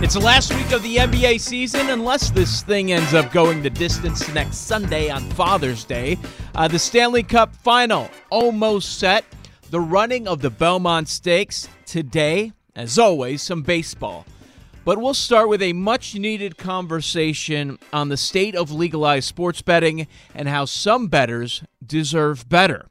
It's the last week of the NBA season, unless this thing ends up going the distance next Sunday on Father's Day. Uh, the Stanley Cup final almost set. The running of the Belmont Stakes today, as always, some baseball. But we'll start with a much needed conversation on the state of legalized sports betting and how some bettors deserve better.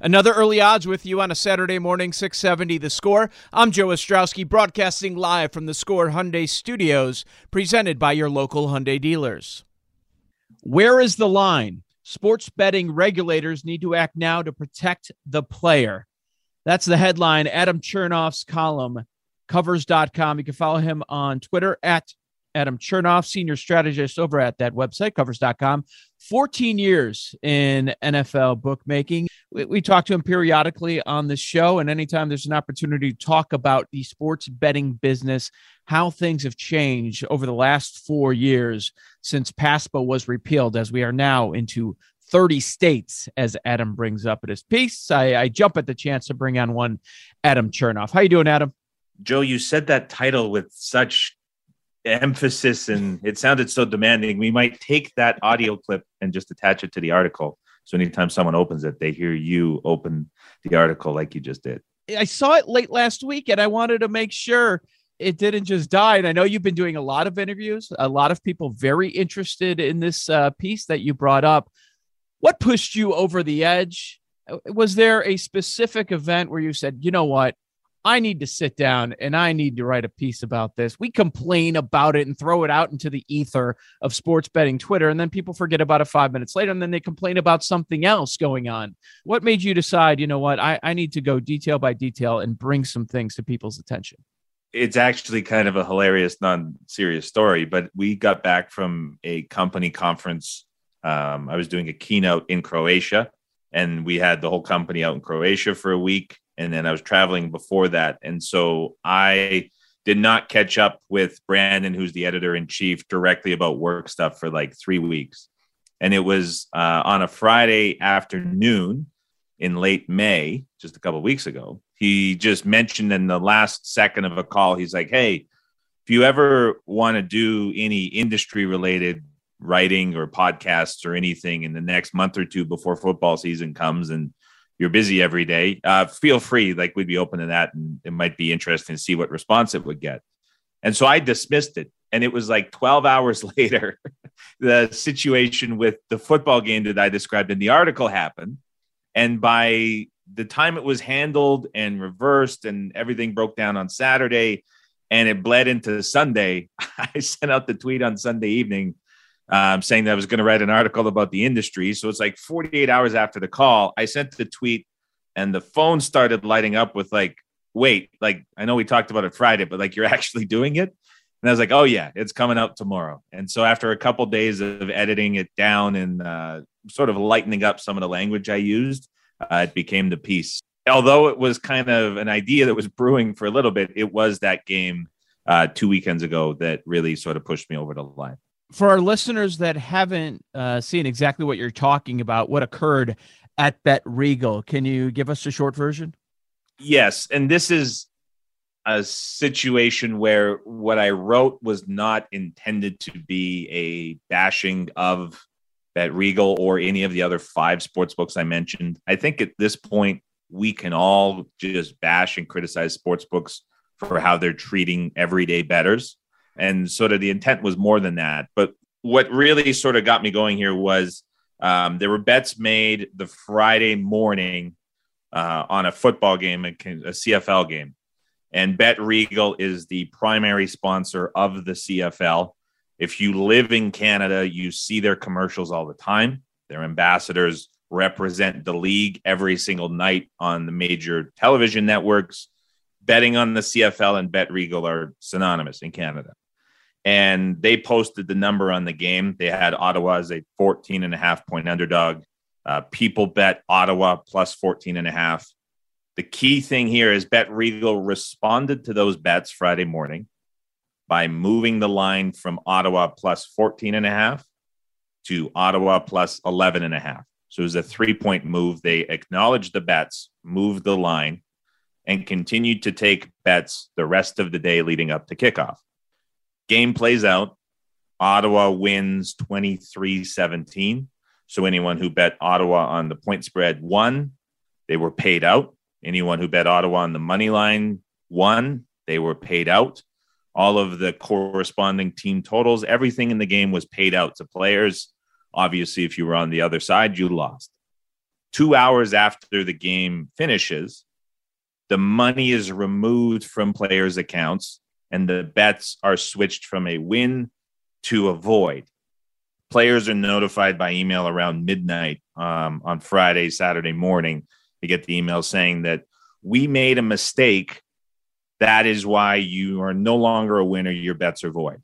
Another early odds with you on a Saturday morning, 670 The Score. I'm Joe Ostrowski, broadcasting live from the Score Hyundai Studios, presented by your local Hyundai dealers. Where is the line? Sports betting regulators need to act now to protect the player. That's the headline. Adam Chernoff's column, covers.com. You can follow him on Twitter at Adam Chernoff, senior strategist over at that website, covers.com. 14 years in NFL bookmaking. We, we, talk to him periodically on the show, and anytime there's an opportunity to talk about the sports betting business, how things have changed over the last four years since PASPA was repealed, as we are now into 30 states, as Adam brings up at his piece. I, I jump at the chance to bring on one Adam Chernoff. How you doing, Adam? Joe, you said that title with such emphasis and it sounded so demanding. We might take that audio clip and just attach it to the article. So anytime someone opens it, they hear you open the article like you just did. I saw it late last week and I wanted to make sure it didn't just die. And I know you've been doing a lot of interviews, a lot of people very interested in this uh, piece that you brought up. What pushed you over the edge? Was there a specific event where you said, you know what, I need to sit down and I need to write a piece about this. We complain about it and throw it out into the ether of sports betting Twitter, and then people forget about it five minutes later, and then they complain about something else going on. What made you decide, you know what, I, I need to go detail by detail and bring some things to people's attention? It's actually kind of a hilarious, non serious story, but we got back from a company conference. Um, I was doing a keynote in Croatia, and we had the whole company out in Croatia for a week and then I was traveling before that, and so I did not catch up with Brandon, who's the editor in chief, directly about work stuff for like three weeks, and it was uh, on a Friday afternoon in late May, just a couple weeks ago. He just mentioned in the last second of a call, he's like, "Hey, if you ever want to do any industry related writing or podcasts or anything in the next month or two before football season comes and you're busy every day, uh, feel free. Like we'd be open to that, and it might be interesting to see what response it would get. And so I dismissed it. And it was like 12 hours later, the situation with the football game that I described in the article happened. And by the time it was handled and reversed and everything broke down on Saturday and it bled into Sunday, I sent out the tweet on Sunday evening um, saying that I was going to write an article about the industry. So it's like 48 hours after the call, I sent the tweet and the phone started lighting up with like, wait, like I know we talked about it Friday, but like you're actually doing it. And I was like, oh yeah, it's coming out tomorrow. And so after a couple days of editing it down and uh, sort of lightening up some of the language I used, uh, it became the piece. Although it was kind of an idea that was brewing for a little bit, it was that game uh, two weekends ago that really sort of pushed me over the line for our listeners that haven't uh, seen exactly what you're talking about, what occurred at Bet Regal, can you give us a short version? Yes, and this is a situation where what I wrote was not intended to be a bashing of Bet Regal or any of the other five sports books I mentioned. I think at this point, we can all just bash and criticize sports books for how they're treating everyday betters. And sort of the intent was more than that. But what really sort of got me going here was um, there were bets made the Friday morning uh, on a football game, a, a CFL game. And Bet Regal is the primary sponsor of the CFL. If you live in Canada, you see their commercials all the time. Their ambassadors represent the league every single night on the major television networks. Betting on the CFL and Bet Regal are synonymous in Canada. And they posted the number on the game. They had Ottawa as a 14 and a half point underdog. Uh, people bet Ottawa plus 14 and a half. The key thing here is Bet Regal responded to those bets Friday morning by moving the line from Ottawa plus 14 and a half to Ottawa plus 11 and a half. So it was a three point move. They acknowledged the bets, moved the line, and continued to take bets the rest of the day leading up to kickoff. Game plays out. Ottawa wins 23 17. So anyone who bet Ottawa on the point spread won. They were paid out. Anyone who bet Ottawa on the money line won. They were paid out. All of the corresponding team totals, everything in the game was paid out to players. Obviously, if you were on the other side, you lost. Two hours after the game finishes, the money is removed from players' accounts and the bets are switched from a win to a void. Players are notified by email around midnight um, on Friday, Saturday morning. They get the email saying that we made a mistake. That is why you are no longer a winner. Your bets are void.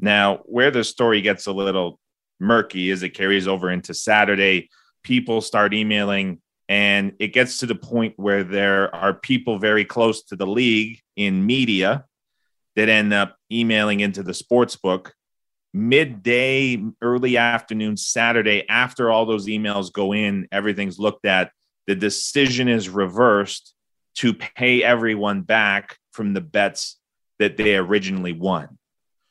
Now, where the story gets a little murky is it carries over into Saturday. People start emailing, and it gets to the point where there are people very close to the league in media that end up emailing into the sports book midday, early afternoon, Saturday, after all those emails go in, everything's looked at, the decision is reversed to pay everyone back from the bets that they originally won.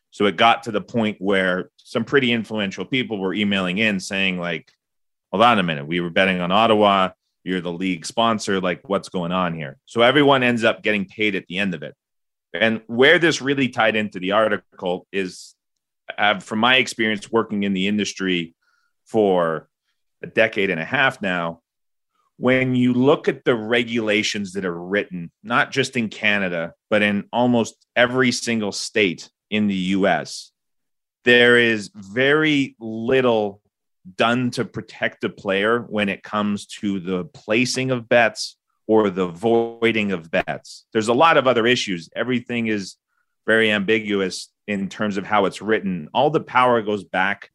So it got to the point where some pretty influential people were emailing in saying, like, hold on a minute, we were betting on Ottawa. You're the league sponsor. Like, what's going on here? So everyone ends up getting paid at the end of it. And where this really tied into the article is, uh, from my experience working in the industry for a decade and a half now, when you look at the regulations that are written, not just in Canada, but in almost every single state in the US, there is very little done to protect a player when it comes to the placing of bets or the voiding of bets. There's a lot of other issues. Everything is very ambiguous in terms of how it's written. All the power goes back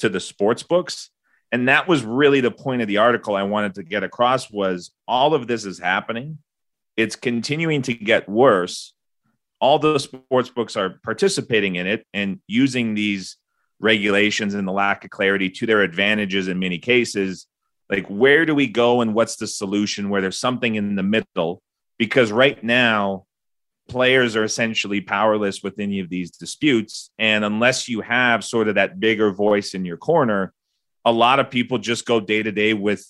to the sports books. And that was really the point of the article I wanted to get across was all of this is happening. It's continuing to get worse. All the sports books are participating in it and using these regulations and the lack of clarity to their advantages in many cases like, where do we go and what's the solution where there's something in the middle? Because right now, players are essentially powerless with any of these disputes. And unless you have sort of that bigger voice in your corner, a lot of people just go day to day with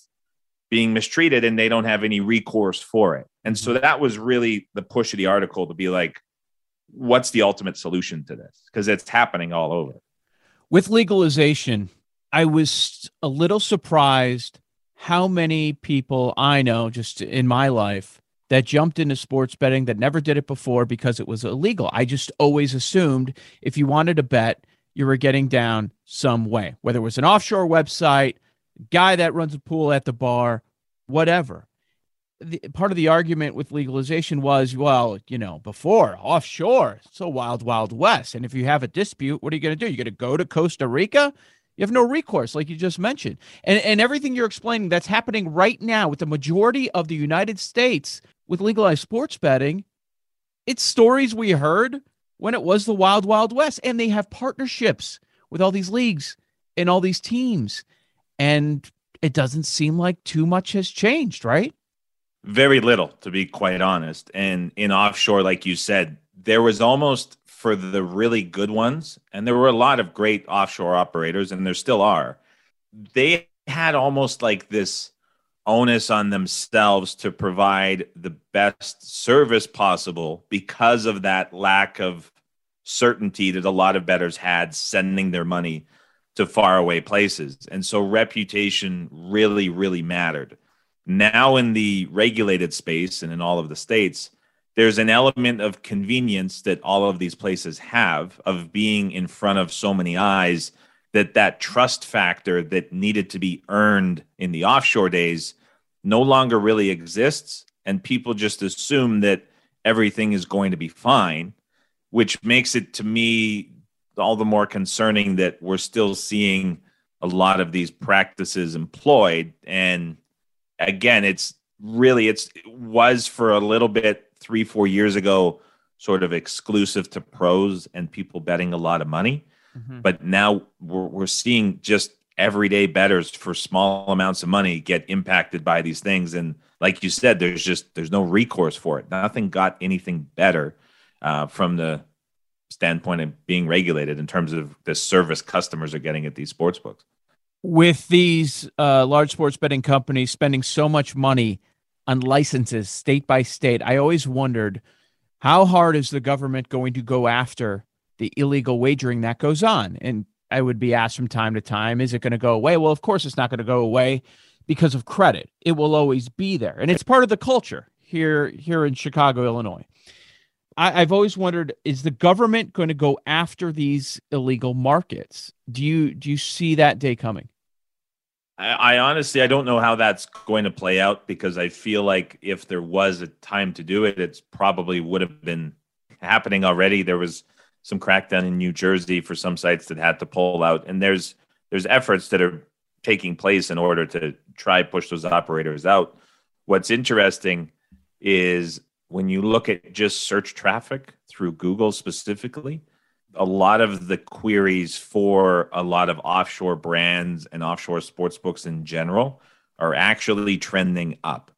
being mistreated and they don't have any recourse for it. And so mm-hmm. that was really the push of the article to be like, what's the ultimate solution to this? Because it's happening all over. With legalization, I was a little surprised how many people I know just in my life that jumped into sports betting that never did it before because it was illegal. I just always assumed if you wanted to bet, you were getting down some way, whether it was an offshore website, guy that runs a pool at the bar, whatever. The, part of the argument with legalization was, well, you know, before offshore, so wild, wild west. And if you have a dispute, what are you going to do? You're going to go to Costa Rica you have no recourse, like you just mentioned. And, and everything you're explaining that's happening right now with the majority of the United States with legalized sports betting, it's stories we heard when it was the Wild Wild West. And they have partnerships with all these leagues and all these teams. And it doesn't seem like too much has changed, right? Very little, to be quite honest. And in offshore, like you said, there was almost for the really good ones, and there were a lot of great offshore operators, and there still are. They had almost like this onus on themselves to provide the best service possible because of that lack of certainty that a lot of bettors had sending their money to faraway places. And so reputation really, really mattered. Now, in the regulated space and in all of the states, there's an element of convenience that all of these places have of being in front of so many eyes that that trust factor that needed to be earned in the offshore days no longer really exists and people just assume that everything is going to be fine which makes it to me all the more concerning that we're still seeing a lot of these practices employed. And again it's really it's it was for a little bit 3 4 years ago sort of exclusive to pros and people betting a lot of money. Mm-hmm. but now we're, we're seeing just everyday bettors for small amounts of money get impacted by these things. And like you said there's just there's no recourse for it. Nothing got anything better uh, from the standpoint of being regulated in terms of the service customers are getting at these sports books. With these uh, large sports betting companies spending so much money on licenses state by state i always wondered how hard is the government going to go after the illegal wagering that goes on and I would be asked from time to time, is it going to go away? Well, of course, it's not going to go away because of credit. It will always be there, and it's part of the culture here here in Chicago, Illinois. I, I've always wondered: is the government going to go after these illegal markets? Do you do you see that day coming? I, I honestly I don't know how that's going to play out because I feel like if there was a time to do it, it's probably would have been happening already. There was some crackdown in New Jersey for some sites that had to pull out, and there's there's efforts that are taking place in order to try push those operators out. What's interesting is when you look at just search traffic through Google specifically, a lot of the queries for a lot of offshore brands and offshore sports books in general are actually trending up.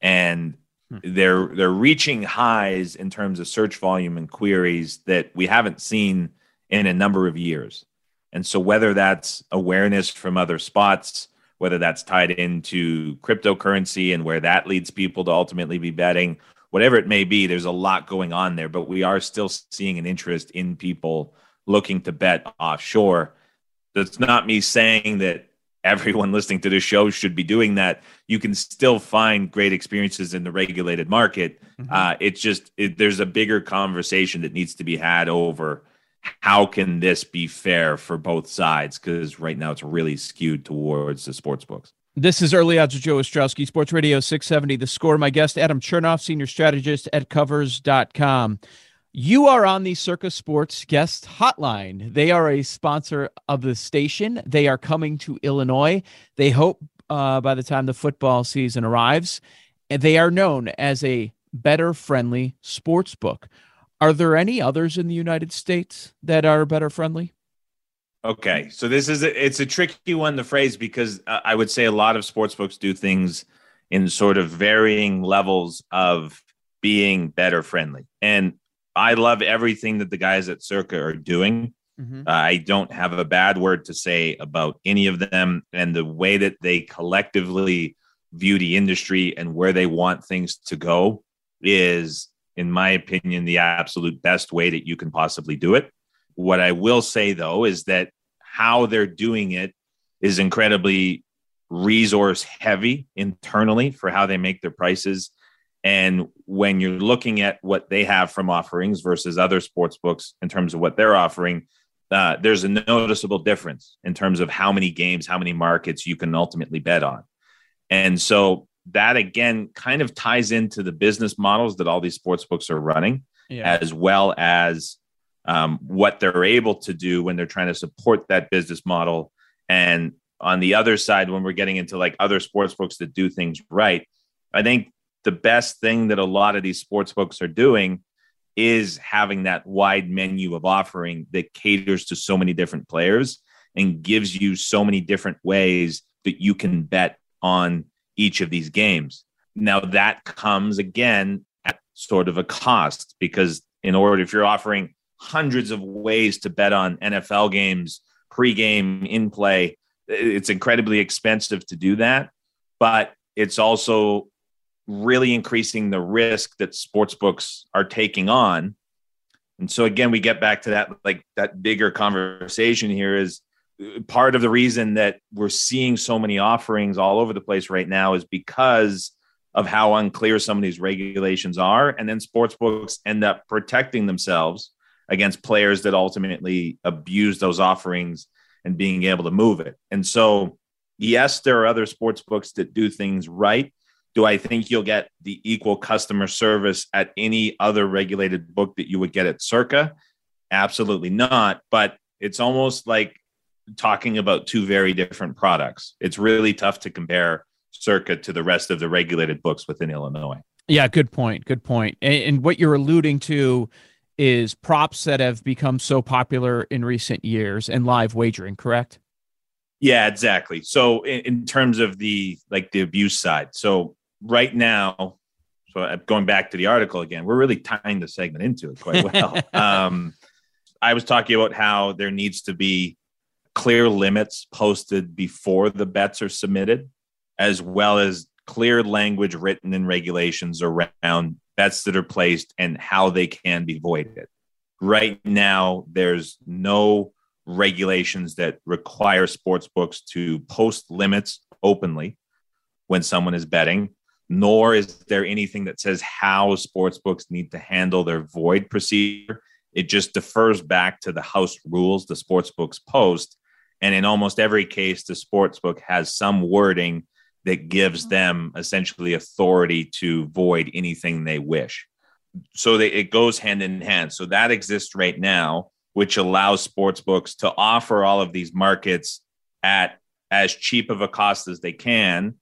And Hmm. They're they're reaching highs in terms of search volume and queries that we haven't seen in a number of years. And so whether that's awareness from other spots, whether that's tied into cryptocurrency and where that leads people to ultimately be betting, whatever it may be, there's a lot going on there, but we are still seeing an interest in people looking to bet offshore. That's not me saying that everyone listening to this show should be doing that. You can still find great experiences in the regulated market. Mm-hmm. Uh, it's just it, there's a bigger conversation that needs to be had over how can this be fair for both sides because right now it's really skewed towards the sports books. This is Early Odds with Joe Ostrowski, Sports Radio 670. The score. My guest, Adam Chernoff, senior strategist at covers.com. You are on the Circa Sports guest hotline. They are a sponsor of the station. They are coming to Illinois. They hope uh, by the time the football season arrives, they are known as a better friendly sports book. Are there any others in the United States that are better friendly? Okay, so this is a, it's a tricky one to phrase because uh, I would say a lot of sports books do things in sort of varying levels of being better friendly. And I love everything that the guys at Circa are doing. Mm-hmm. Uh, I don't have a bad word to say about any of them and the way that they collectively view the industry and where they want things to go is, in my opinion, the absolute best way that you can possibly do it. What I will say, though, is that how they're doing it is incredibly resource heavy internally for how they make their prices and when you're looking at what they have from offerings versus other sports books in terms of what they're offering, uh, there's a noticeable difference in terms of how many games, how many markets you can ultimately bet on. And so that again kind of ties into the business models that all these sports books are running, yeah. as well as um, what they're able to do when they're trying to support that business model. And on the other side, when we're getting into like other sports books that do things right, I think the best thing that a lot of these sports books are doing is having that wide menu of offering that caters to so many different players and gives you so many different ways that you can bet on each of these games. Now that comes again at sort of a cost because in order if you're offering hundreds of ways to bet on NFL games, pregame, in play, it's incredibly expensive to do that. But it's also really increasing the risk that sports books are taking on. And so again, we get back to that like that bigger conversation here is uh, part of the reason that we're seeing so many offerings all over the place right now is because of how unclear some of these regulations are. And then sports books end up protecting themselves against players that ultimately abuse those offerings and being able to move it. And so, yes, there are other sports books that do things right. Do I think you'll get the equal customer service at any other regulated book that you would get at Circa? Absolutely not. But it's almost like talking about two very different products. It's really tough to compare Circa to the rest of the regulated books within Illinois. Yeah, good point. Good point. And, and what you're alluding to is props that have become so popular in recent years and live wagering, correct? Yeah, exactly. So in, in terms of the like the abuse side, so right now, so going back to the article again, we're really tying the segment into it quite well. um, I was talking about how there needs to be clear limits posted before the bets are submitted, as well as clear language written in regulations around bets that are placed and how they can be voided. Right now, there's no regulations that require sports books to post limits openly when someone is betting, nor is there anything that says how sports books need to handle their void procedure. It just defers back to the house rules the sports books post and in almost every case, the sports book has some wording that gives mm-hmm. them essentially authority to void anything they wish. So they, it goes hand in hand. So that exists right now, which allows sports books to offer all of these markets at as cheap of a cost as they can,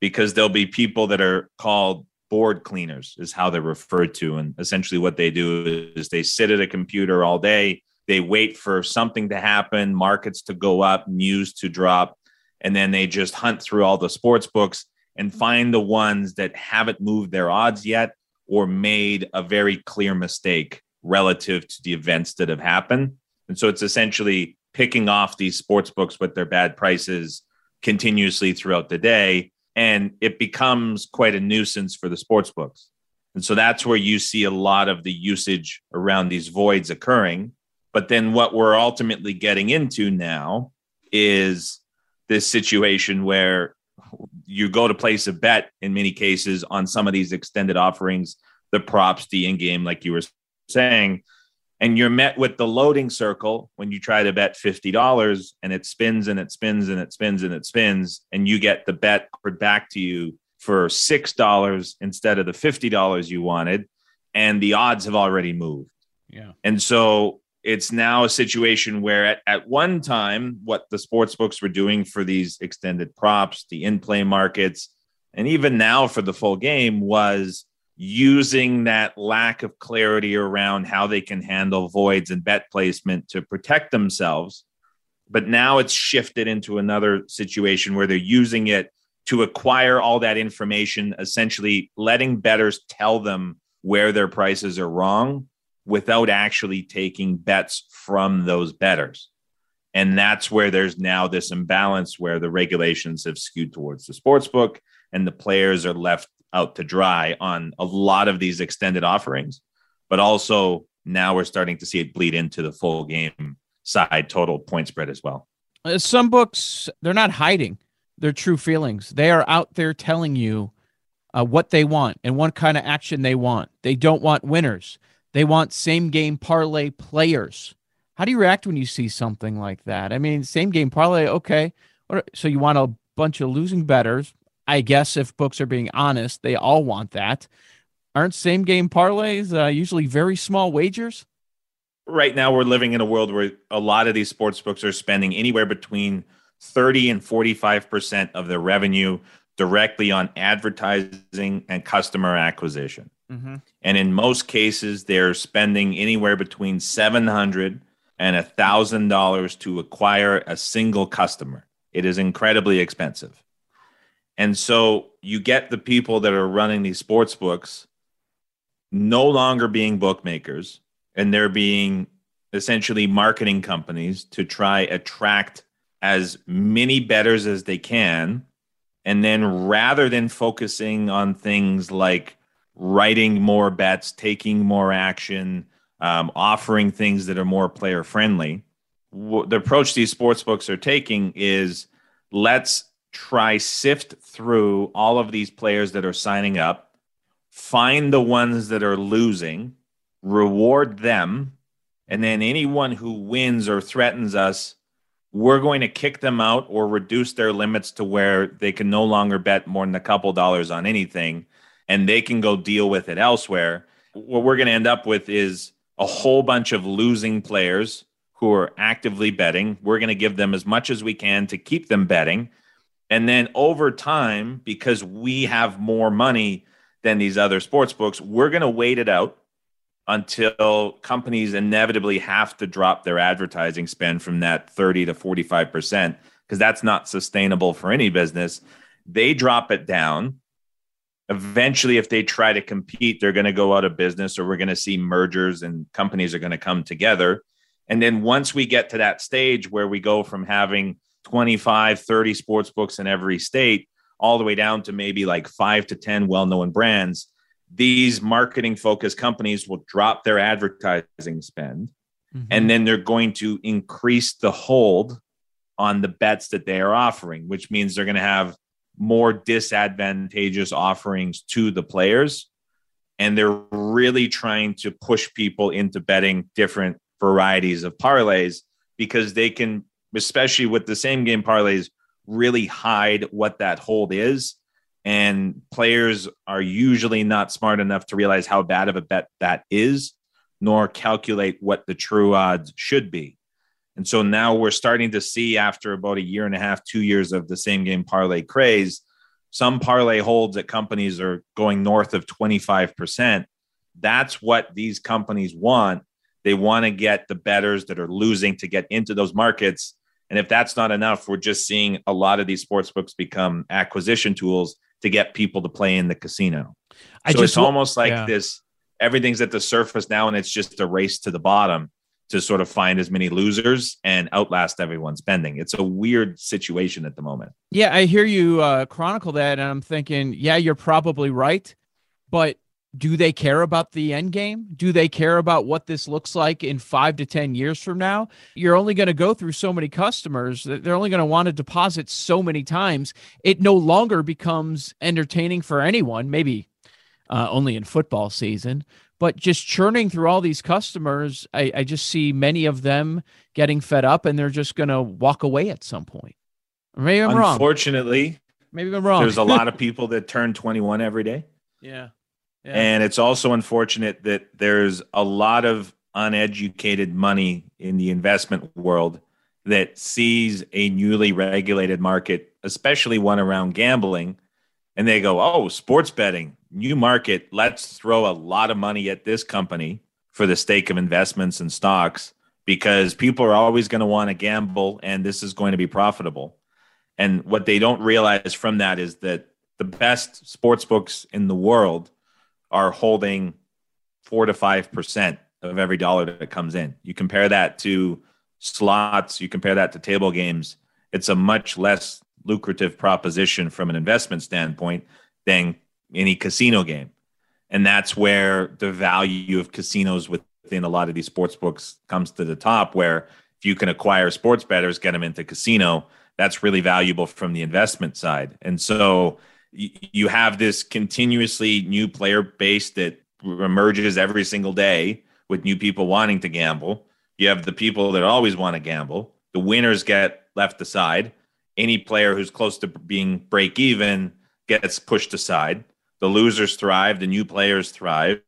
because there'll be people that are called board cleaners, is how they're referred to. And essentially, what they do is they sit at a computer all day they wait for something to happen, markets to go up, news to drop, and then they just hunt through all the sports books and mm-hmm. find the ones that haven't moved their odds yet or made a very clear mistake relative to the events that have happened. And so it's essentially picking off these sports books with their bad prices continuously throughout the day. And it becomes quite a nuisance for the sports books. And so that's where you see a lot of the usage around these voids occurring but then what we're ultimately getting into now is this situation where you go to place a bet in many cases on some of these extended offerings, the props, the in game, like you were saying, and you're met with the loading circle when you try to bet $50 and it spins and it spins and it spins and it spins, and you get the bet back to you for $6 instead of the $50 you wanted, and the odds have already moved. Yeah. And so it's now a situation where at, at one time what the sports books were doing for these extended props the in-play markets and even now for the full game was using that lack of clarity around how they can handle voids and bet placement to protect themselves. But now it's shifted into another situation where they're using it to acquire all that information essentially letting bettors tell them where their prices are wrong without actually taking bets from those betters. And that's where there's now this imbalance where the regulations have skewed towards the sports book and the players are left out to dry on a lot of these extended offerings. But also now we're starting to see it bleed into the full game side total point spread as well. Uh, some books, they're not hiding their true feelings. They are out there telling you uh, what they want and what kind of action they want. They don't want winners. They want same game parlay players. How do you react when you see something like that? I mean, same game parlay, okay. So you want a bunch of losing betters. I guess if books are being honest, they all want that. Aren't same game parlays uh, usually very small wagers? Right now, we're living in a world where a lot of these sports books are spending anywhere between 30 and 45% of their revenue directly on advertising and customer acquisition. Mm-hmm. And in most cases, they're spending anywhere between seven hundred and a thousand dollars to acquire a single customer. It is incredibly expensive. And so you get the people that are running these sports books no longer being bookmakers and they're being essentially marketing companies to try attract as many betters as they can and then rather than focusing on things like writing more bets taking more action um, offering things that are more player friendly the approach these sports books are taking is let's try sift through all of these players that are signing up find the ones that are losing reward them and then anyone who wins or threatens us we're going to kick them out or reduce their limits to where they can no longer bet more than a couple dollars on anything and they can go deal with it elsewhere what we're going to end up with is a whole bunch of losing players who are actively betting. We're going to give them as much as we can to keep them betting. And then over time, because we have more money than these other sports books, we're going to wait it out until companies inevitably have to drop their advertising spend from that 30 to 45%, because that's not sustainable for any business. They drop it down. Eventually, if they try to compete, they're going to go out of business, or we're going to see mergers and companies are going to come together. And then once we get to that stage where we go from having 25, 30 sports books in every state, all the way down to maybe like five to 10 well known brands, these marketing focused companies will drop their advertising spend. Mm-hmm. And then they're going to increase the hold on the bets that they are offering, which means they're going to have more disadvantageous offerings to the players. And they're really trying to push people into betting different varieties of parlays because they can, especially with the same game parlays, really hide what that hold is. And players are usually not smart enough to realize how bad of a bet that is, nor calculate what the true odds should be. And so now we're starting to see, after about a year and a half, two years of the same game parlay craze, some parlay holds that companies are going north of 25%. That's what these companies want they want to get the betters that are losing to get into those markets. And if that's not enough, we're just seeing a lot of these sports books become acquisition tools to get people to play in the casino. I so just, it's almost like yeah. this everything's at the surface now, and it's just a race to the bottom to sort of find as many losers and outlast everyone's spending. It's a weird situation at the moment. Yeah, I hear you uh, chronicle that, and I'm thinking, yeah, you're probably right, but do they care about the end game? Do they care about what this looks like in five to 10 years from now? You're only going to go through so many customers. They're only going to want to deposit so many times. It no longer becomes entertaining for anyone, maybe uh, only in football season. But just churning through all these customers, I, I just see many of them getting fed up and they're just going to walk away at some point. maybe I'm wrong. Unfortunately, maybe I'm wrong. There's a lot of people that turn 21 every day. Yeah. And it's also unfortunate that there's a lot of uneducated money in the investment world that sees a newly regulated market, especially one around gambling, and they go, "Oh, sports betting, new market. Let's throw a lot of money at this company for the stake of investments and stocks because people are always going to want to gamble and this is going to be profitable." And what they don't realize from that is that the best sports books in the world are holding four to five percent of every dollar that comes in. You compare that to slots, you compare that to table games, it's a much less lucrative proposition from an investment standpoint than any casino game. And that's where the value of casinos within a lot of these sports books comes to the top, where if you can acquire sports bettors, get them into casino, that's really valuable from the investment side. And so you have this continuously new player base that emerges every single day with new people wanting to gamble. You have the people that always want to gamble. The winners get left aside. Any player who's close to being break even gets pushed aside. The losers thrive, the new players thrive.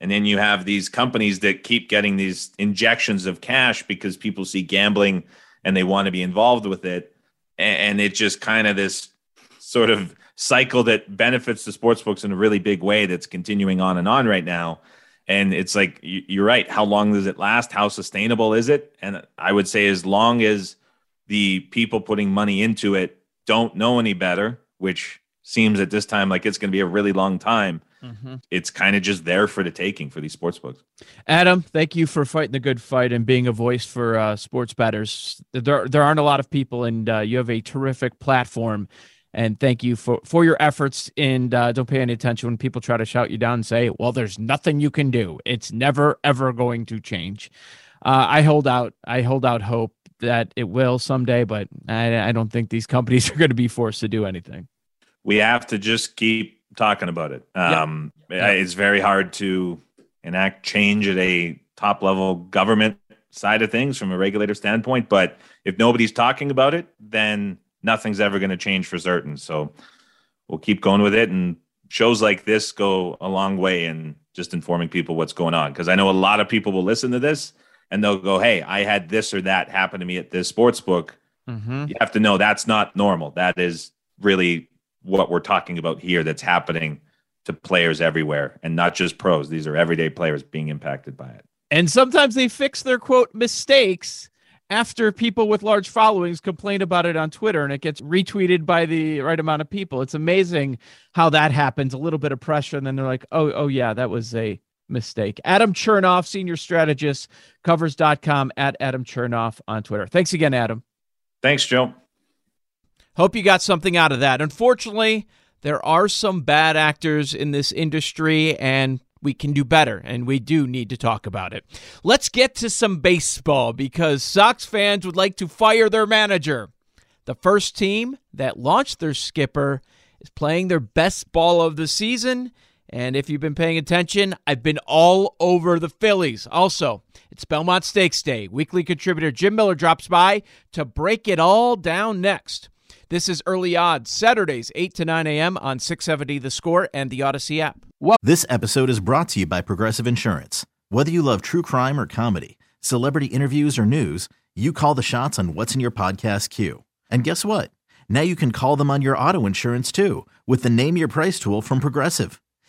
And then you have these companies that keep getting these injections of cash because people see gambling and they want to be involved with it. And it just kind of this sort of cycle that benefits the sports books in a really big way that's continuing on and on right now. And it's like you're right. How long does it last? How sustainable is it? And I would say as long as the people putting money into it don't know any better, which seems at this time like it's going to be a really long time. Mm-hmm. It's kind of just there for the taking for these sports books. Adam, thank you for fighting the good fight and being a voice for uh, sports betters. There, there aren't a lot of people, and uh, you have a terrific platform. And thank you for, for your efforts. And uh, don't pay any attention when people try to shout you down and say, well, there's nothing you can do. It's never, ever going to change. Uh, I hold out. I hold out hope that it will someday, but I, I don't think these companies are going to be forced to do anything. We have to just keep talking about it. Um. It's very hard to enact change at a top level government side of things from a regulator standpoint. But if nobody's talking about it, then nothing's ever going to change for certain. So we'll keep going with it. And shows like this go a long way in just informing people what's going on. Because I know a lot of people will listen to this and they'll go, Hey, I had this or that happen to me at this sports book. Mm-hmm. You have to know that's not normal. That is really what we're talking about here that's happening to players everywhere and not just pros. These are everyday players being impacted by it. And sometimes they fix their quote mistakes after people with large followings complain about it on Twitter and it gets retweeted by the right amount of people. It's amazing how that happens. A little bit of pressure, and then they're like, oh, oh yeah, that was a mistake. Adam Chernoff, senior strategist, covers.com at Adam Chernoff on Twitter. Thanks again, Adam. Thanks, Joe. Hope you got something out of that. Unfortunately, there are some bad actors in this industry, and we can do better, and we do need to talk about it. Let's get to some baseball because Sox fans would like to fire their manager. The first team that launched their skipper is playing their best ball of the season. And if you've been paying attention, I've been all over the Phillies. Also, it's Belmont Stakes Day. Weekly contributor Jim Miller drops by to break it all down next. This is Early Odds, Saturdays, 8 to 9 a.m. on 670 The Score and the Audacy app. Well- this episode is brought to you by Progressive Insurance. Whether you love true crime or comedy, celebrity interviews or news, you call the shots on what's in your podcast queue. And guess what? Now you can call them on your auto insurance too with the Name Your Price tool from Progressive.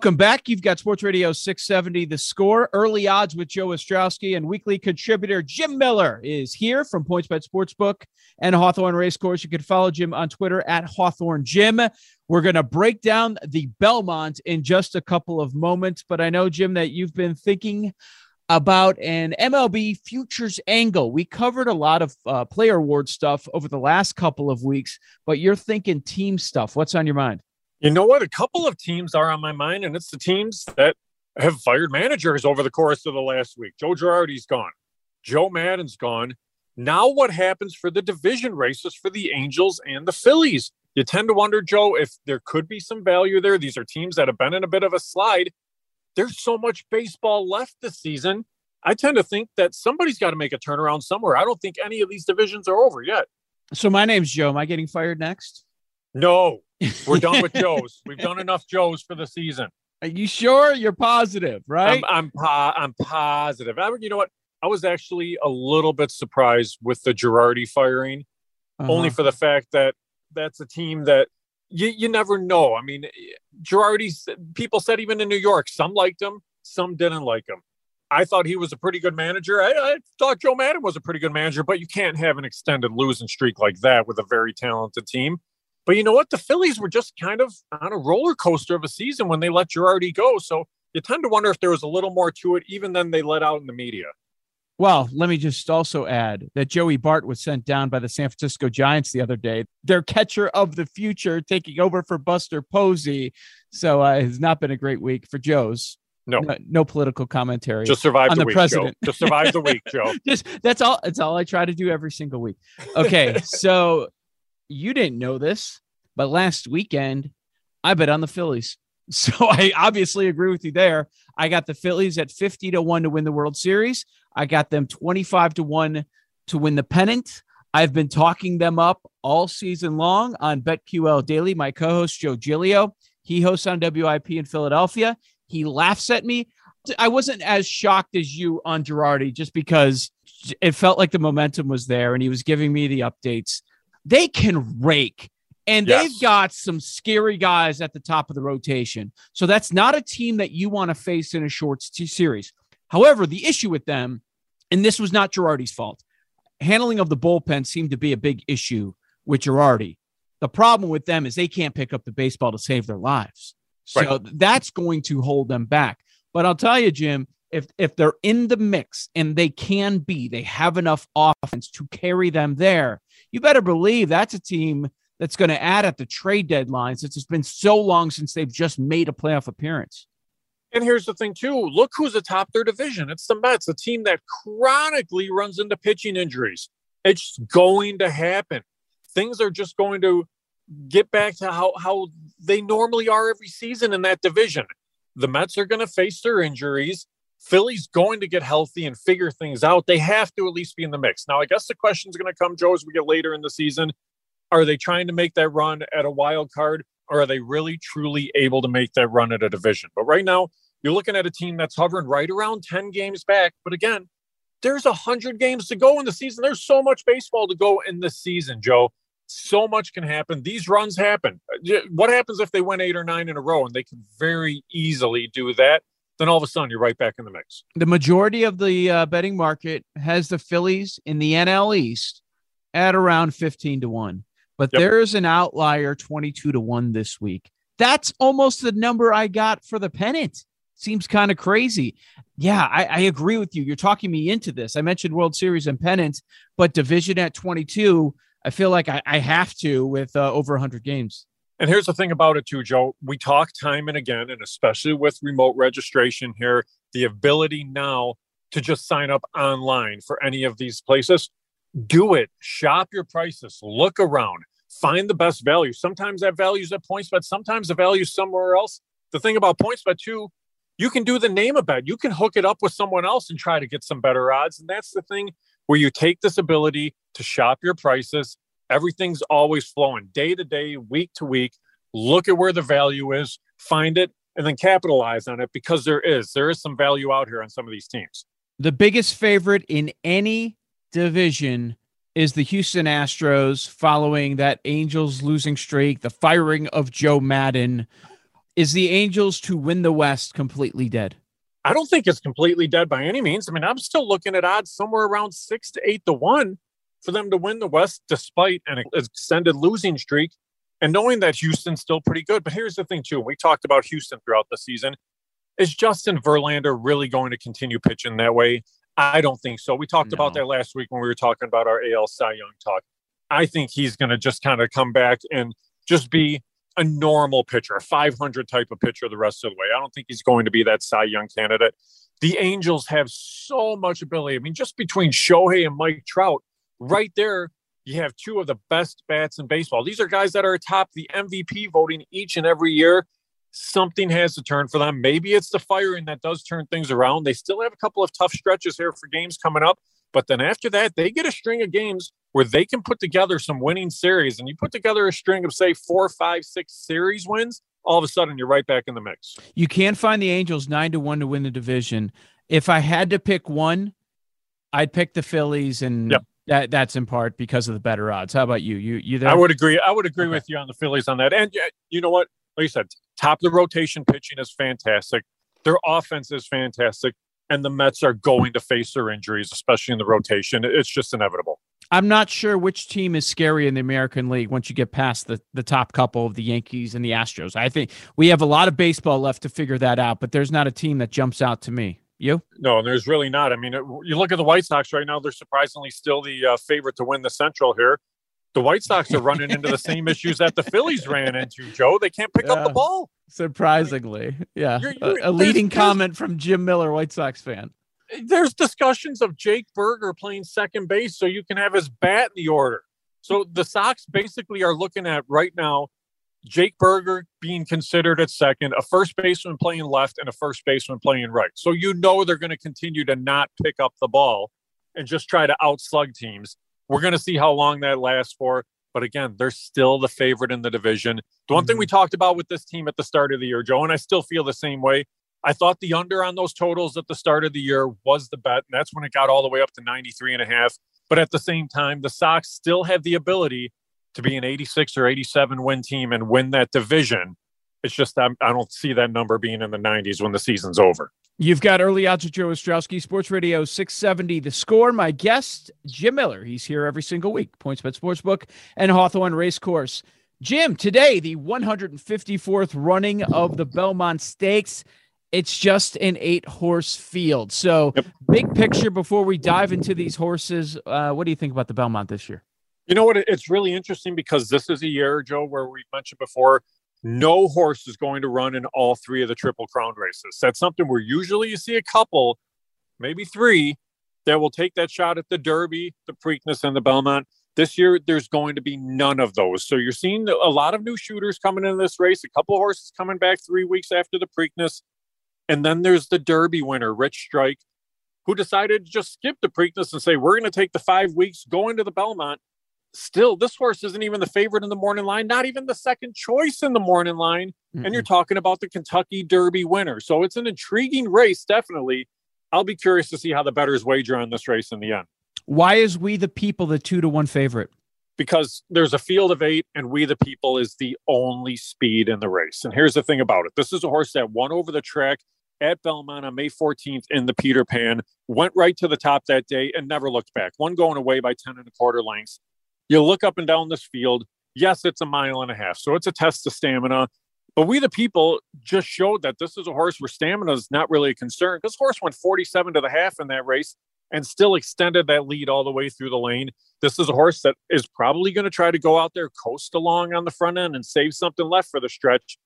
Welcome back. You've got Sports Radio 670 The Score. Early odds with Joe Ostrowski and weekly contributor Jim Miller is here from PointsBet Sportsbook and Hawthorne Racecourse. You can follow Jim on Twitter at Hawthorne Jim. We're going to break down the Belmont in just a couple of moments, but I know, Jim, that you've been thinking about an MLB futures angle. We covered a lot of uh, player award stuff over the last couple of weeks, but you're thinking team stuff. What's on your mind? You know what? A couple of teams are on my mind, and it's the teams that have fired managers over the course of the last week. Joe Girardi's gone. Joe Maddon's gone. Now, what happens for the division races for the Angels and the Phillies? You tend to wonder, Joe, if there could be some value there. These are teams that have been in a bit of a slide. There's so much baseball left this season. I tend to think that somebody's got to make a turnaround somewhere. I don't think any of these divisions are over yet. So my name's Joe. Am I getting fired next? No, we're done with Joe's. We've done enough Joe's for the season. Are you sure? You're positive, right? I'm I'm, po- I'm positive. I, you know what? I was actually a little bit surprised with the Girardi firing, uh-huh. only for the fact that that's a team that you, you never know. I mean, Girardi's people said even in New York, some liked him, some didn't like him. I thought he was a pretty good manager. I, I, thought Joe Maddon was a pretty good manager, but you can't have an extended losing streak like that with a very talented team. But you know what? The Phillies were just kind of on a roller coaster of a season when they let Girardi go. So you tend to wonder if there was a little more to it, even than they let out in the media. Well, let me just also add that Joey Bart was sent down by the San Francisco Giants the other day. Their catcher of the future taking over for Buster Posey. So uh, it's not been a great week for Joe's. No. no, no political commentary. Just survive on the, the week, president. Joe. Just survive the week, Joe. Just that's all. That's all I try to do every single week. Okay, so you didn't know this, but last weekend I bet on the Phillies. So I obviously agree with you there. I got the Phillies at 50 to 1 to win the World Series. I got them 25 to 1 to win the pennant. I've been talking them up all season long on BetQL Daily. My co host, Joe Giglio, he hosts on WIP in Philadelphia. He laughs at me. I wasn't as shocked as you on Girardi just because it felt like the momentum was there and he was giving me the updates. They can rake and yes. they've got some scary guys at the top of the rotation. So that's not a team that you want to face in a short series. However, the issue with them, and this was not Girardi's fault, handling of the bullpen seemed to be a big issue with Girardi. The problem with them is they can't pick up the baseball to save their lives. So right. that's going to hold them back. But I'll tell you, Jim, if if they're in the mix and they can be, they have enough offense to carry them there. You better believe that's a team that's going to add at the trade deadline since it's been so long since they've just made a playoff appearance. And here's the thing, too. Look who's atop their division. It's the Mets, a team that chronically runs into pitching injuries. It's going to happen. Things are just going to get back to how, how they normally are every season in that division. The Mets are going to face their injuries. Philly's going to get healthy and figure things out. They have to at least be in the mix. Now, I guess the question is going to come, Joe, as we get later in the season. Are they trying to make that run at a wild card, or are they really truly able to make that run at a division? But right now, you're looking at a team that's hovering right around 10 games back. But again, there's 100 games to go in the season. There's so much baseball to go in the season, Joe. So much can happen. These runs happen. What happens if they win eight or nine in a row and they can very easily do that? Then all of a sudden you're right back in the mix. The majority of the uh, betting market has the Phillies in the NL East at around 15 to 1 but yep. there's an outlier 22 to 1 this week. That's almost the number I got for the pennant. Seems kind of crazy. Yeah, I, I, agree with you. You're talking me into this. I mentioned World Series and pennant, but division at 22, I feel like I, I have to with uh, over 100 games. And here's the thing about it, too, Joe. We talk time and again, and especially with remote registration here, the ability now to just sign up online for any of these places. Do it. Shop your prices. Look around find the best value. Sometimes that value is at PointsBet, sometimes the value is somewhere else. The thing about points, PointsBet too, you can do the name of bet. You can hook it up with someone else and try to get some better odds. And that's the thing where you take this ability to shop your prices. Everything's always flowing day to day, week to week. Look at where the value is, find it, and then capitalize on it because there is. There is some value out here on some of these teams. The biggest favorite in any division is the Houston Astros following that Angels losing streak, the firing of Joe Maddon. Is the Angels to win the West completely dead? I don't think it's completely dead by any means. I mean, I'm still looking at odds somewhere around six to eight to one for them to win the West despite an extended losing streak and knowing that Houston's still pretty good. But here's the thing, too. We talked about Houston throughout the season. Is Justin Verlander really going to continue pitching that way? I don't think so. We talked no. about that last week when we were talking about our AL Cy Young talk. I think he's going to just kind of come back and just be a normal pitcher, a 500 type of pitcher the rest of the way. I don't think he's going to be that Cy Young candidate. The Angels have so much ability. I mean, just between Shohei and Mike Trout, right there, you have two of the best bats in baseball. These are guys that are atop the MVP voting each and every year. something has to turn for them. Maybe it's the firing that does turn things around. They still have a couple of tough stretches here for games coming up. But then after that, they get a string of games where they can put together some winning series. And you put together a string of, say, four, five, six series wins, all of a sudden you're right back in the mix. You can't find the Angels nine to one to win the division. If I had to pick one, I'd pick the Phillies, and yep. That that's in part because of the better odds. How about you? You you there? I would agree. I would agree okay. with you on the Phillies on that. And you know what? Like you said, top of the rotation pitching is fantastic. Their offense is fantastic and the Mets are going to face their injuries, especially in the rotation. It's just inevitable. I'm not sure which team is scary in the American League once you get past the, the top couple of the Yankees and the Astros. I think we have a lot of baseball left to figure that out, but there's not a team that jumps out to me. You? No, there's really not. I mean, you look at the White Sox right now, they're surprisingly still the uh, favorite to win the Central here. The White Sox are running into the same issues that the Phillies ran into, Joe. They can't pick yeah. up the ball. Surprisingly, yeah. You're, you're, a, a leading there's, comment from Jim Miller, White Sox fan. There's discussions of Jake Burger playing second base so you can have his bat in the order. So the Sox basically are looking at right now Jake Burger being considered at second, a first baseman playing left, and a first baseman playing right. So you know they're going to continue to not pick up the ball and just try to outslug teams. We're going to see how long that lasts for. But again, they're still the favorite in the division. The one mm-hmm. thing we talked about with this team at the start of the year, Joe, and I still feel the same way. I thought the under on those totals at the start of the year was the bet. And that's when it got all the way up to 93 and a half. But at the same time, the Sox still have the ability to be an 86 or 87 win team and win that division. It's just I don't see that number being in the 90s when the season's over. You've got early odds with Joe Ostrowski, Sports Radio 670. The score. My guest, Jim Miller. He's here every single week. PointsBet Sportsbook and Hawthorne Racecourse. Jim, today, the 154th running of the Belmont Stakes. It's just an eight horse field. So, yep. big picture before we dive into these horses, uh, what do you think about the Belmont this year? You know what? It's really interesting because this is a year, Joe, where we mentioned before no horse is going to run in all three of the Triple Crown races. That's something where usually you see a couple, maybe three, that will take that shot at the Derby, the Preakness, and the Belmont. This year, there's going to be none of those. So you're seeing a lot of new shooters coming in this race, a couple horses coming back three weeks after the Preakness. And then there's the Derby winner, Rich Strike, who decided to just skip the Preakness and say, we're going to take the five weeks, go into the Belmont, still this horse isn't even the favorite in the morning line not even the second choice in the morning line. Mm-hmm. and you're talking about the kentucky derby winner. So it's an intriguing race definitely. I'll be curious to see how the bettors wager on this race in the end. Why is we the people the two to one favorite? Because there's a field of eight and we the people is the only speed in the race. And here's the thing about it. This is a horse that won over the track at Belmont on May 14th in the Peter Pan, went right to the top that day and never looked back. Won going away by 10 and a quarter lengths. You look up and down this field. Yes, it's a mile and a half, so it's a test of stamina. But we, the people, just showed that this is a horse where stamina is not really a concern. This horse went 47 to the half in that race and still extended that lead all the way through the lane. This is a horse that is probably going to try to go out there, coast along on the front end, and save something left for the stretch.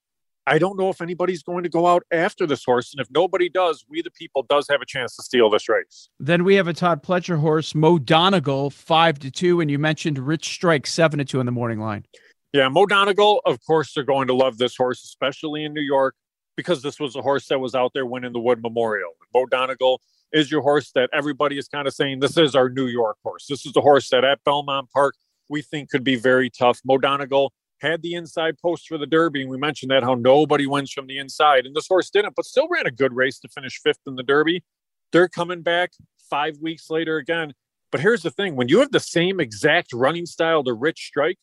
I don't know if anybody's going to go out after this horse. And if nobody does, we the people does have a chance to steal this race. Then we have a Todd Pletcher horse, Mo Donegal, five to two. And you mentioned Rich Strike, seven to two in the morning line. Yeah, Mo Donegal, of course, they're going to love this horse, especially in New York, because this was a horse that was out there winning the Wood Memorial. Mo Donegal is your horse that everybody is kind of saying this is our New York horse. This is the horse that at Belmont Park we think could be very tough. Mo Donegal had the inside post for the Derby, and we mentioned that how nobody wins from the inside, and this horse didn't, but still ran a good race to finish fifth in the Derby. They're coming back five weeks later again. But here's the thing: when you have the same exact running style to Rich Strike,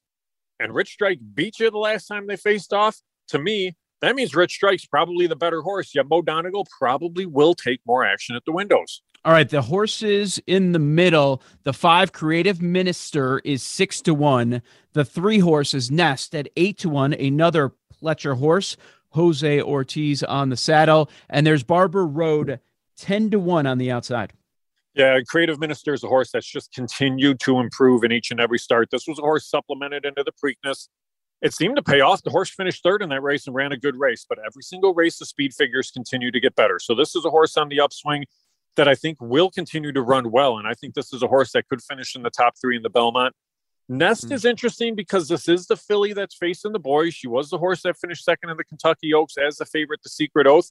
and Rich Strike beat you the last time they faced off, to me, that means Rich Strike's probably the better horse. Yeah, Mo Donegal probably will take more action at the windows. All right, the horses in the middle. The five creative minister is six to one. The three horses nest at eight to one. Another Pletcher horse, Jose Ortiz on the saddle, and there's Barber Road ten to one on the outside. Yeah, Creative Minister is a horse that's just continued to improve in each and every start. This was a horse supplemented into the Preakness. It seemed to pay off. The horse finished third in that race and ran a good race, but every single race, the speed figures continue to get better. So this is a horse on the upswing that I think will continue to run well. And I think this is a horse that could finish in the top three in the Belmont. Nest mm. is interesting because this is the filly that's facing the boys. She was the horse that finished second in the Kentucky Oaks as the favorite, the Secret Oath.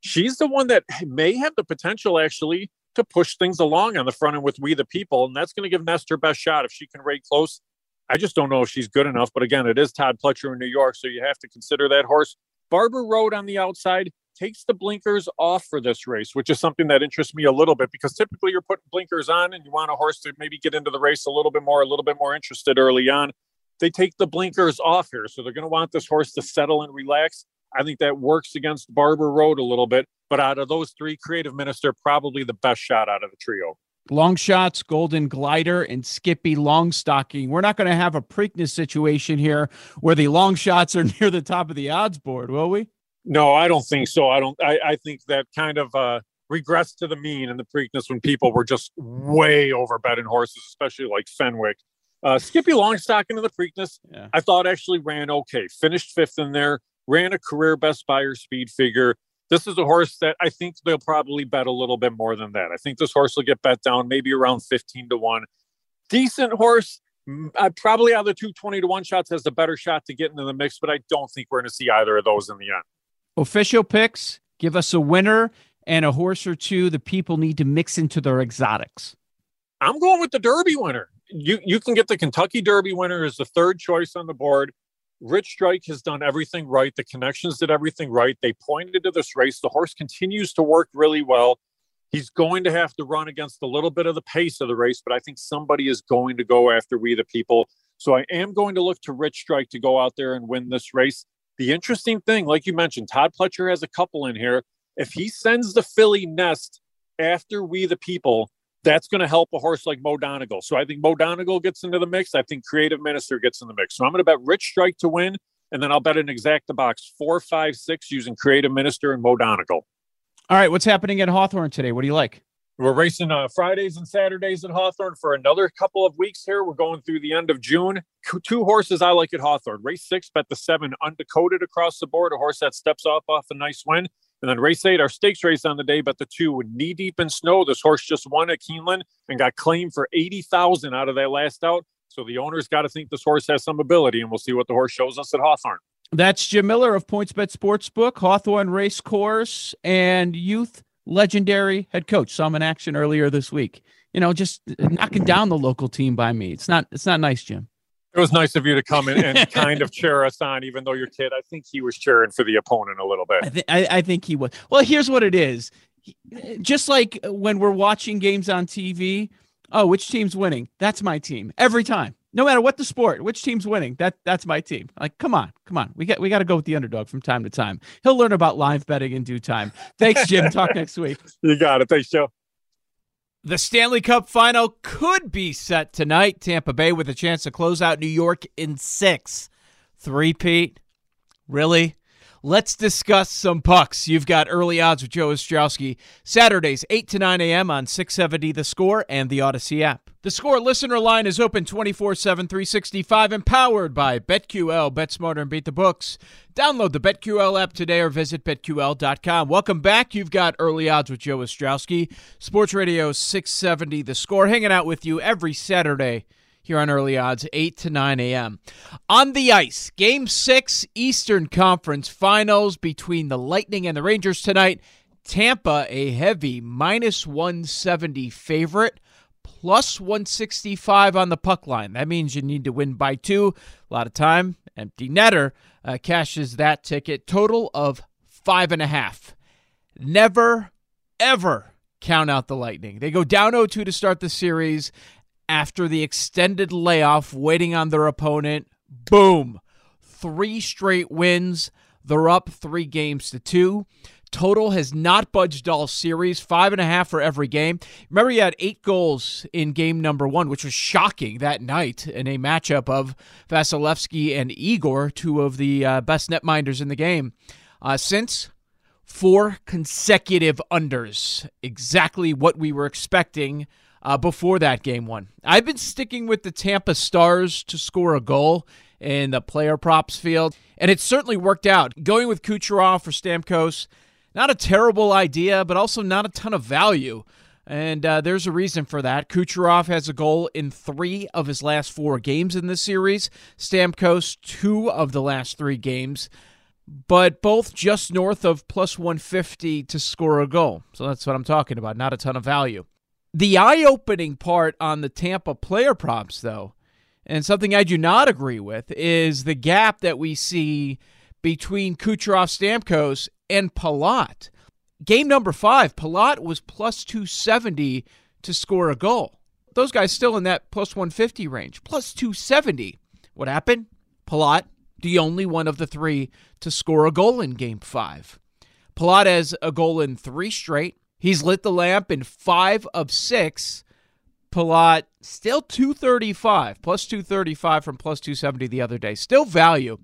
She's the one that may have the potential actually to push things along on the front end with We the People, and that's going to give Nest her best shot if she can rate close. I just don't know if she's good enough. But again, it is Todd Pletcher in New York, so you have to consider that horse. Barber Road on the outside takes the blinkers off for this race, which is something that interests me a little bit because typically you're putting blinkers on and you want a horse to maybe get into the race a little bit more, a little bit more interested early on. They take the blinkers off here. So they're going to want this horse to settle and relax. I think that works against Barber Road a little bit. But out of those three, Creative Minister, probably the best shot out of the trio. Long shots, Golden Glider, and Skippy Longstocking. We're not going to have a Preakness situation here where the long shots are near the top of the odds board, will we? No, I don't think so. I don't. I, I think that kind of uh, regressed to the mean in the Preakness when people were just way over betting horses, especially like Fenwick. Uh, Skippy Longstocking in the Preakness, yeah. I thought actually ran okay. Finished fifth in there. Ran a career best Beyer speed figure. This is a horse that I think they'll probably bet a little bit more than that. I think this horse will get bet down maybe around 15 to 1. Decent horse. I uh, probably out of the two 20 to 1 shots has the better shot to get into the mix, but I don't think we're going to see either of those in the end. Official picks give us a winner and a horse or two the people need to mix into their exotics. I'm going with the Derby winner. You you can get the Kentucky Derby winner as the third choice on the board. Rich Strike has done everything right. The connections did everything right. They pointed to this race. The horse continues to work really well. He's going to have to run against a little bit of the pace of the race, but I think somebody is going to go after We the People. So I am going to look to Rich Strike to go out there and win this race. The interesting thing, like you mentioned, Todd Pletcher has a couple in here. If he sends the filly nest after We the People, that's going to help a horse like Mo Donegal. So I think Mo Donegal gets into the mix. I think Creative Minister gets in the mix. So I'm going to bet Rich Strike to win, and then I'll bet an exacta box four, five, six using Creative Minister and Mo Donegal. All right, what's happening at Hawthorne today? What do you like? We're racing uh, Fridays and Saturdays at Hawthorne for another couple of weeks here. We're going through the end of June. Two horses I like at Hawthorne. Race six, bet the seven undecoded across the board, a horse that steps off off a nice win. And then race eight, our stakes race on the day, but the two were knee deep in snow. This horse just won at Keeneland and got claimed for 80,000 out of that last out. So the owner's got to think this horse has some ability, and we'll see what the horse shows us at Hawthorne. That's Jim Miller of PointsBet Sportsbook, Hawthorne Race Course, and youth legendary head coach. Saw him in action earlier this week. You know, just knocking down the local team by me. It's not. It's not nice, Jim. It was nice of you to come in and kind of cheer us on, even though your kid. I think he was cheering for the opponent a little bit. I, th- I, I think he was. Well, here's what it is. Just like when we're watching games on TV, oh, which team's winning? That's my team every time. No matter what the sport, which team's winning, that that's my team. Like, come on, come on. We got we got to go with the underdog from time to time. He'll learn about live betting in due time. Thanks, Jim. Talk next week. You got it. Thanks, Joe. The Stanley Cup final could be set tonight. Tampa Bay with a chance to close out New York in six. Three, Pete? Really? Let's discuss some pucks. You've got early odds with Joe Ostrowski. Saturdays, 8 to 9 a.m. on 670 The Score and the Audacy app. The Score listener line is open 24 7, 365 and powered by BetQL. Bet smarter and beat the books. Download the BetQL app today or visit BetQL.com. Welcome back. You've got Early Odds with Joe Ostrowski. Sports Radio 670 The Score, hanging out with you every Saturday here on Early Odds, 8 to 9 a.m. On the ice, Game 6 Eastern Conference Finals between the Lightning and the Rangers tonight. Tampa, a heavy minus 170 favorite plus 165 on the puck line. That means you need to win by two. A lot of time. Empty netter uh, cashes that ticket. Total of five and a half. Never, ever count out the Lightning. They go down 0 2 to start the series. After the extended layoff, waiting on their opponent, boom, three straight wins. They're up three games to two. Total has not budged all series, five and a half for every game. Remember, he had eight goals in game number one, which was shocking that night in a matchup of Vasilevskiy and Igor, two of the uh, best netminders in the game. Uh, since four consecutive unders, exactly what we were expecting uh, before that game one. I've been sticking with the Tampa Stars to score a goal in the player props field, and it certainly worked out. Going with Kucherov for Stamkos not a terrible idea, but also not a ton of value. And uh, there's a reason for that. Kucherov has a goal in three of his last four games in this series. Stamkos, two of the last three games, but both just north of plus 150 to score a goal. So that's what I'm talking about. Not a ton of value. The eye opening part on the Tampa player props, though, and something I do not agree with, is the gap that we see between Kucherov Stamkos and Palat. Game number five, Palat was plus 270 to score a goal. Those guys still in that plus 150 range, plus 270. What happened? Palat, the only one of the three to score a goal in game five. Palat has a goal in three straight. He's lit the lamp in five of six. Palat still 235, plus 235 from plus 270 the other day. Still value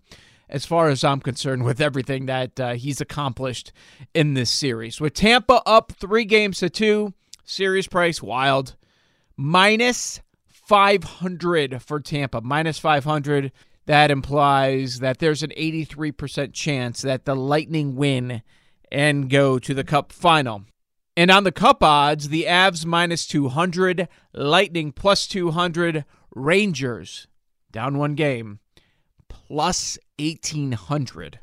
as far as I'm concerned, with everything that uh, he's accomplished in this series. With Tampa up three games to two, series price wild, minus 500 for Tampa, minus 500. That implies that there's an 83% chance that the Lightning win and go to the Cup final. And on the Cup odds, the Avs minus 200, Lightning plus 200, Rangers down one game plus 1800.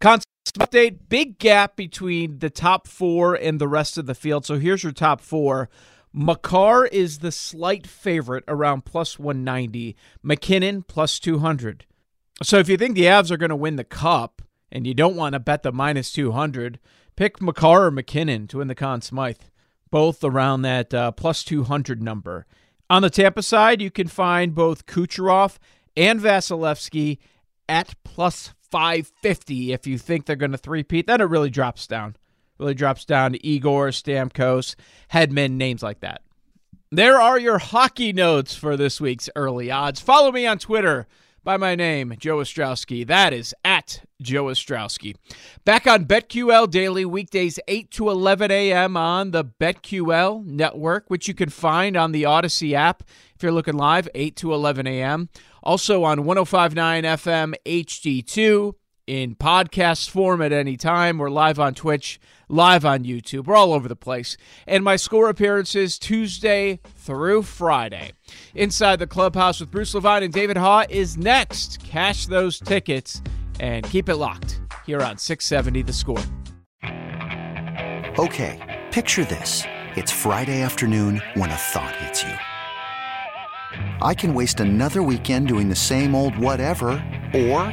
Conn Smythe update big gap between the top four and the rest of the field. So here's your top four. Makar is the slight favorite around plus 190, MacKinnon plus 200. So if you think the Avs are going to win the cup and you don't want to bet the minus 200, pick Makar or MacKinnon to win the Conn Smythe, both around that uh, plus 200 number. On the Tampa side, you can find both Kucherov and Vasilevskiy at plus 550 if you think they're going to three-peat. Then it really drops down. Really drops down to Igor, Stamkos, Hedman, names like that. There are your hockey notes for this week's early odds. Follow me on Twitter by my name, Joe Ostrowski. That is at Joe Ostrowski. Back on BetQL Daily, weekdays 8 to 11 a.m. on the BetQL network, which you can find on the Audacy app if you're looking live, 8 to 11 a.m. Also on 1059 FM HD2 in podcast form at any time. We're live on Twitch, live on YouTube. We're all over the place. And my score appearances Tuesday through Friday. Inside the clubhouse with Bruce Levine and David Haugh is next. Cash those tickets and keep it locked here on 670 The Score. Okay, picture this. It's Friday afternoon when a thought hits you. I can waste another weekend doing the same old whatever, or